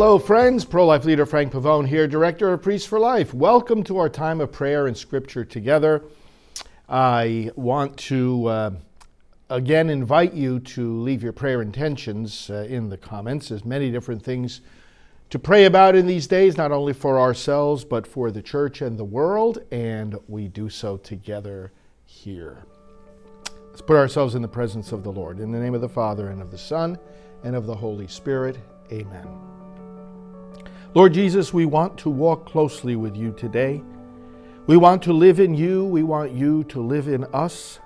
Hello, friends. Pro life leader Frank Pavone here, director of Priests for Life. Welcome to our time of prayer and scripture together. I want to uh, again invite you to leave your prayer intentions uh, in the comments. There's many different things to pray about in these days, not only for ourselves, but for the church and the world, and we do so together here. Let's put ourselves in the presence of the Lord. In the name of the Father, and of the Son, and of the Holy Spirit. Amen. Lord Jesus, we want to walk closely with you today. We want to live in you. We want you to live in us.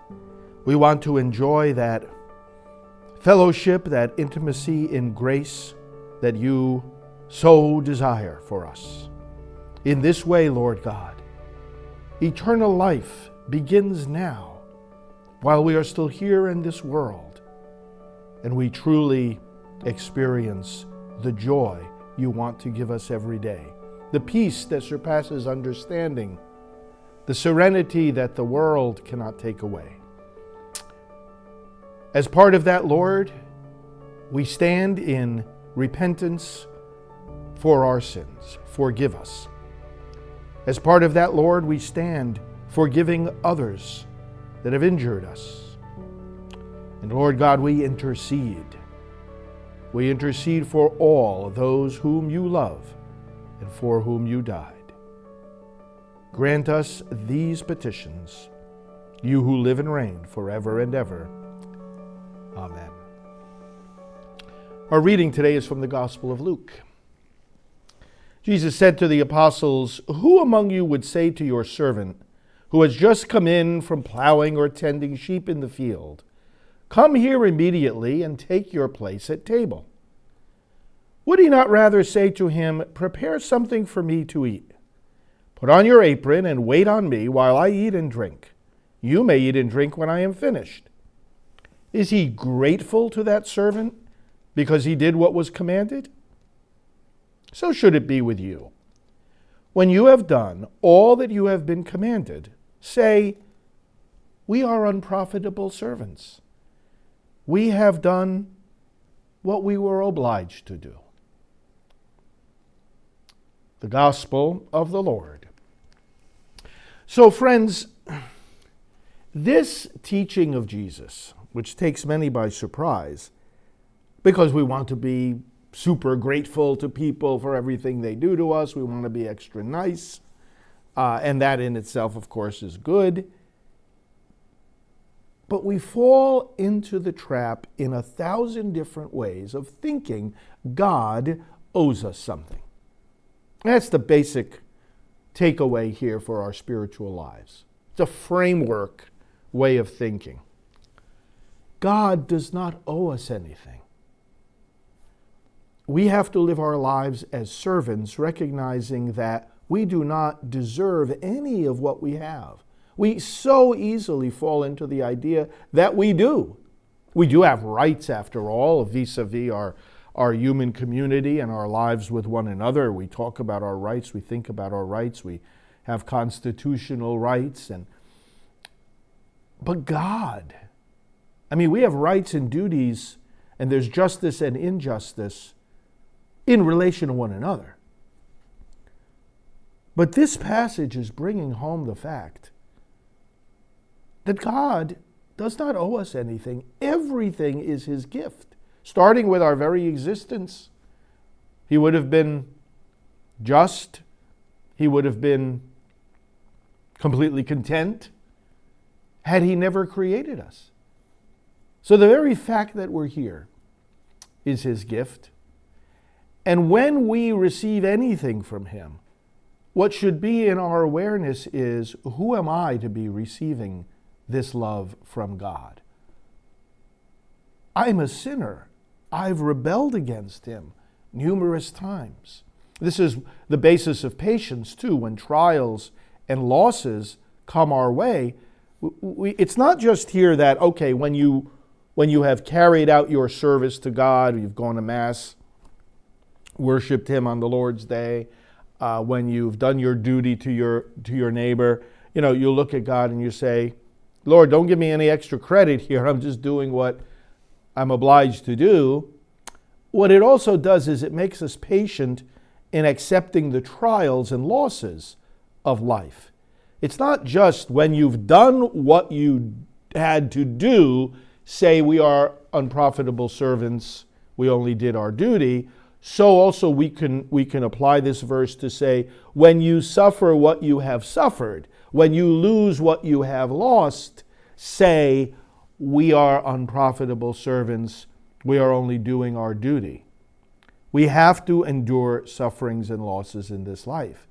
We want to enjoy that fellowship, that intimacy in grace that you so desire for us. In this way, Lord God, eternal life begins now while we are still here in this world and we truly experience the joy you want to give us every day, the peace that surpasses understanding, the serenity that the world cannot take away. As part of that, Lord, we stand in repentance for our sins. Forgive us. As part of that, Lord, we stand forgiving others that have injured us. And Lord God, we intercede. We intercede for all those whom you love and for whom you died. Grant us these petitions, you who live and reign forever and ever. Amen. Our reading today is from the Gospel of Luke. Jesus said to the apostles, Who among you would say to your servant, who has just come in from plowing or tending sheep in the field, Come here immediately and take your place at table? Would he not rather say to him, Prepare something for me to eat? Put on your apron and wait on me while I eat and drink. You may eat and drink when I am finished. Is he grateful to that servant because he did what was commanded? So should it be with you. When you have done all that you have been commanded, say, We are unprofitable servants. We have done what we were obliged to do. The Gospel of the Lord. So, friends, this teaching of Jesus, which takes many by surprise because we want to be super grateful to people for everything they do to us. We want to be extra nice. Uh, and that in itself, of course, is good. But we fall into the trap in a thousand different ways of thinking God owes us something. That's the basic takeaway here for our spiritual lives. It's a framework way of thinking. God does not owe us anything. We have to live our lives as servants, recognizing that we do not deserve any of what we have. We so easily fall into the idea that we do. We do have rights, after all, vis a vis our, our human community and our lives with one another. We talk about our rights, we think about our rights, we have constitutional rights. And, but God, I mean, we have rights and duties, and there's justice and injustice in relation to one another. But this passage is bringing home the fact that God does not owe us anything. Everything is His gift, starting with our very existence. He would have been just, He would have been completely content had He never created us. So the very fact that we're here is His gift. And when we receive anything from Him, what should be in our awareness is who am I to be receiving this love from God? I'm a sinner. I've rebelled against Him numerous times. This is the basis of patience, too, when trials and losses come our way, we, it's not just here that, okay, when you, when you have carried out your service to God, you've gone to Mass, worshiped Him on the Lord's Day, uh, when you've done your duty to your, to your neighbor, you know, you look at God and you say, Lord, don't give me any extra credit here. I'm just doing what I'm obliged to do. What it also does is it makes us patient in accepting the trials and losses of life. It's not just when you've done what you had to do, say we are unprofitable servants, we only did our duty. So also we can we can apply this verse to say when you suffer what you have suffered, when you lose what you have lost, say we are unprofitable servants, we are only doing our duty. We have to endure sufferings and losses in this life.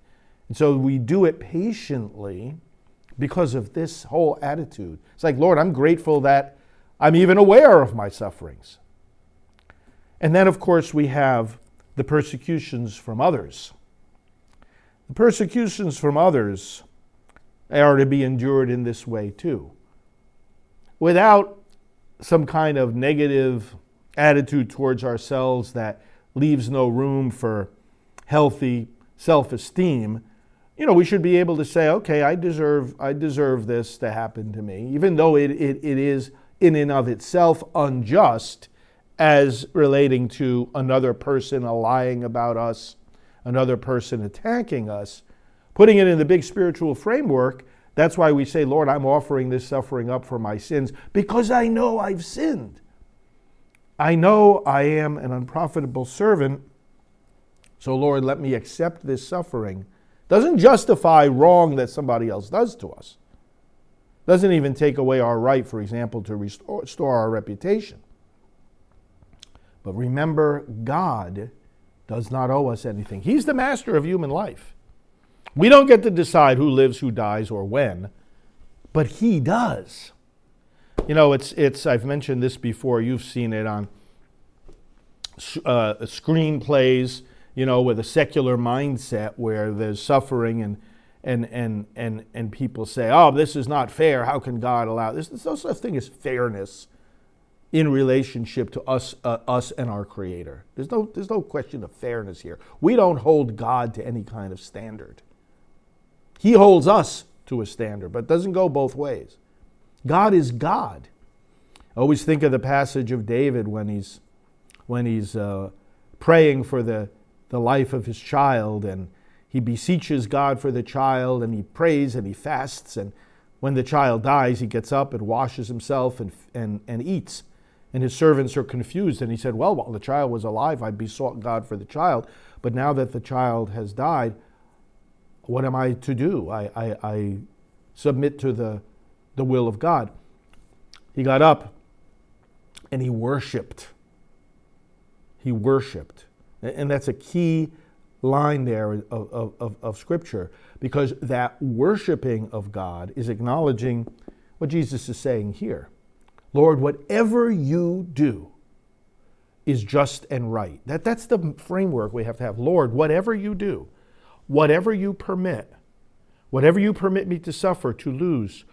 And so we do it patiently because of this whole attitude. It's like, Lord, I'm grateful that I'm even aware of my sufferings. And then, of course, we have the persecutions from others. The persecutions from others are to be endured in this way too. Without some kind of negative attitude towards ourselves that leaves no room for healthy self esteem, you know, we should be able to say, okay, I deserve, I deserve this to happen to me, even though it, it, it is in and of itself unjust as relating to another person lying about us, another person attacking us. Putting it in the big spiritual framework, that's why we say, Lord, I'm offering this suffering up for my sins because I know I've sinned. I know I am an unprofitable servant. So, Lord, let me accept this suffering doesn't justify wrong that somebody else does to us. Doesn't even take away our right, for example, to restore our reputation. But remember, God does not owe us anything. He's the master of human life. We don't get to decide who lives, who dies, or when, but He does. You know, it's, it's I've mentioned this before, you've seen it on uh, screenplays you know, with a secular mindset where there's suffering and and and and and people say, "Oh, this is not fair. How can God allow this?" There's no such thing as fairness in relationship to us uh, us and our Creator. There's no there's no question of fairness here. We don't hold God to any kind of standard. He holds us to a standard, but doesn't go both ways. God is God. I always think of the passage of David when he's when he's uh, praying for the the life of his child and he beseeches God for the child and he prays and he fasts. And when the child dies, he gets up and washes himself and, and, and eats. And his servants are confused. And he said, Well, while the child was alive, I besought God for the child. But now that the child has died, what am I to do? I, I, I submit to the, the will of God. He got up and he worshiped. He worshiped. And that's a key line there of, of, of, of, Scripture because that worshiping of God is acknowledging what Jesus is saying here. Lord, whatever you do is just and right. That, that's the framework we have to have. Lord, whatever you do, whatever you permit, whatever you permit me to suffer, to lose,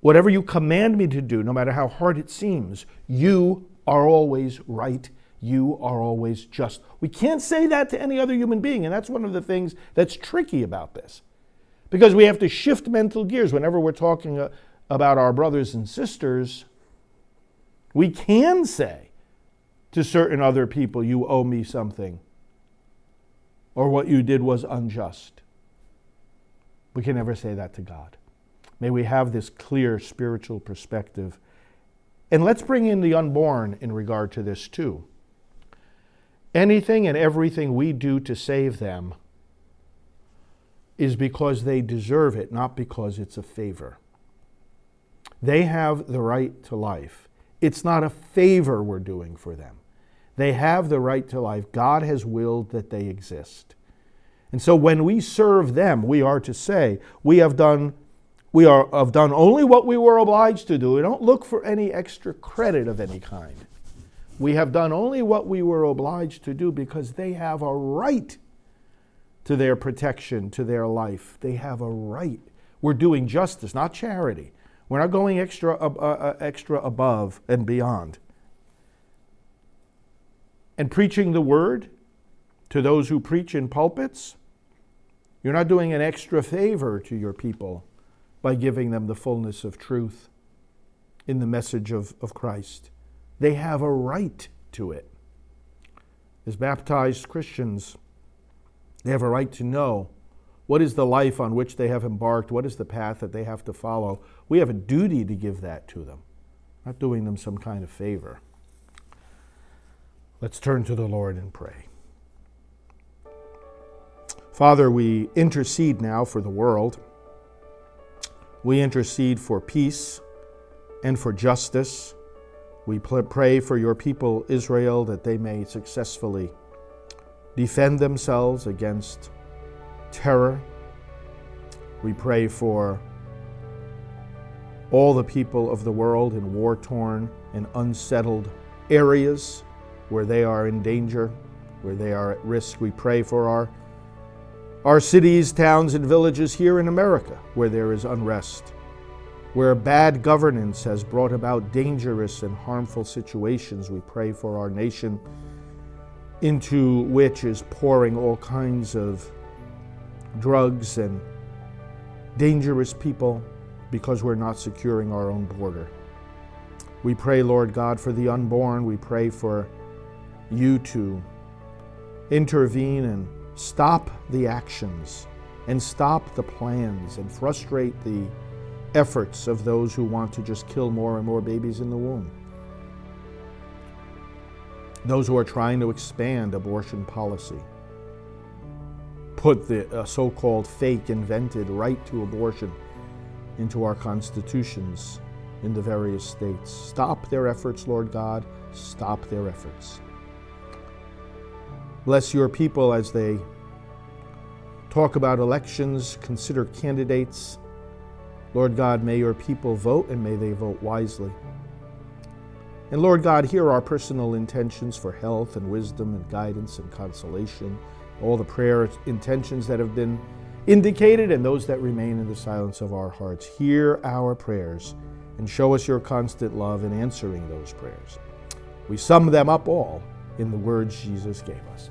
whatever you command me to do, no matter how hard it seems, you are always right you are always just. We can't say that to any other human being, and that's one of the things that's tricky about this. Because we have to shift mental gears whenever we're talking uh, about our brothers and sisters. We can say to certain other people, You owe me something, or what you did was unjust. We can never say that to God. May we have this clear spiritual perspective. And let's bring in the unborn in regard to this too. Anything and everything we do to save them is because they deserve it, not because it's a favor. They have the right to life. It's not a favor we're doing for them. They have the right to life. God has willed that they exist. And so when we serve them, we are to say, we have done we are have done only what we were obliged to do. We don't look for any extra credit of any kind. We have done only what we were obliged to do because they have a right to their protection, to their life. They have a right. We're doing justice, not charity. We're not going extra, uh, uh, extra above and beyond. And preaching the word to those who preach in pulpits, you're not doing an extra favor to your people by giving them the fullness of truth in the message of, of Christ. They have a right to it. As baptized Christians, they have a right to know what is the life on which they have embarked, what is the path that they have to follow. We have a duty to give that to them, not doing them some kind of favor. Let's turn to the Lord and pray. Father, we intercede now for the world. We intercede for peace and for justice. We pray for your people, Israel, that they may successfully defend themselves against terror. We pray for all the people of the world in war torn and unsettled areas where they are in danger, where they are at risk. We pray for our, our cities, towns, and villages here in America where there is unrest where bad governance has brought about dangerous and harmful situations. We pray for our nation, into which is pouring all kinds of drugs and dangerous people because we're not securing our own border. We pray, Lord God, for the unborn. We pray for you to intervene and stop the actions and stop the plans and frustrate the efforts of those who want to just kill more and more babies in the womb. Those who are trying to expand abortion policy, put the uh, so called fake invented right to abortion into our constitutions in the various states. Stop their efforts, Lord God. Stop their efforts. Bless your people as they talk about elections, consider candidates Lord God, may your people vote and may they vote wisely. And Lord God, hear our personal intentions for health and wisdom and guidance and consolation, all the prayer intentions that have been indicated and those that remain in the silence of our hearts. Hear our prayers and show us your constant love in answering those prayers. We sum them up all in the words Jesus gave us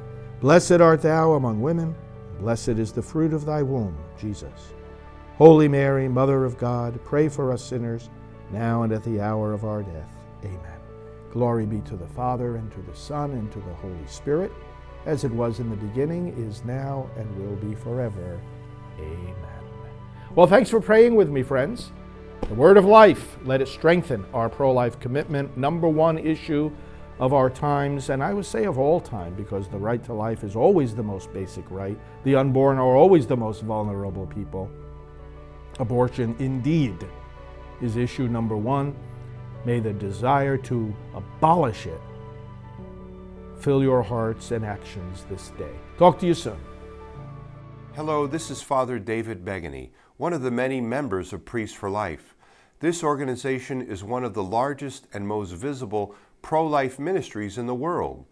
Blessed art thou among women, blessed is the fruit of thy womb, Jesus. Holy Mary, Mother of God, pray for us sinners, now and at the hour of our death. Amen. Glory be to the Father, and to the Son, and to the Holy Spirit, as it was in the beginning, is now, and will be forever. Amen. Well, thanks for praying with me, friends. The Word of Life, let it strengthen our pro life commitment. Number one issue of our times, and I would say of all time, because the right to life is always the most basic right. The unborn are always the most vulnerable people abortion indeed is issue number one. May the desire to abolish it fill your hearts and actions this day. Talk to you soon. Hello, this is Father David Begany, one of the many members of Priests for Life. This organization is one of the largest and most visible pro life ministries in the world.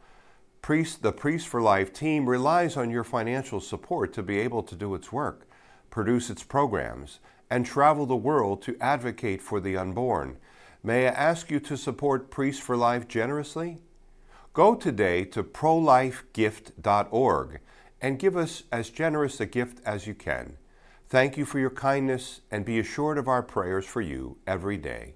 Priest, the Priests for Life team relies on your financial support to be able to do its work, produce its programs, and travel the world to advocate for the unborn. May I ask you to support Priests for Life generously? Go today to prolifegift.org and give us as generous a gift as you can. Thank you for your kindness and be assured of our prayers for you every day.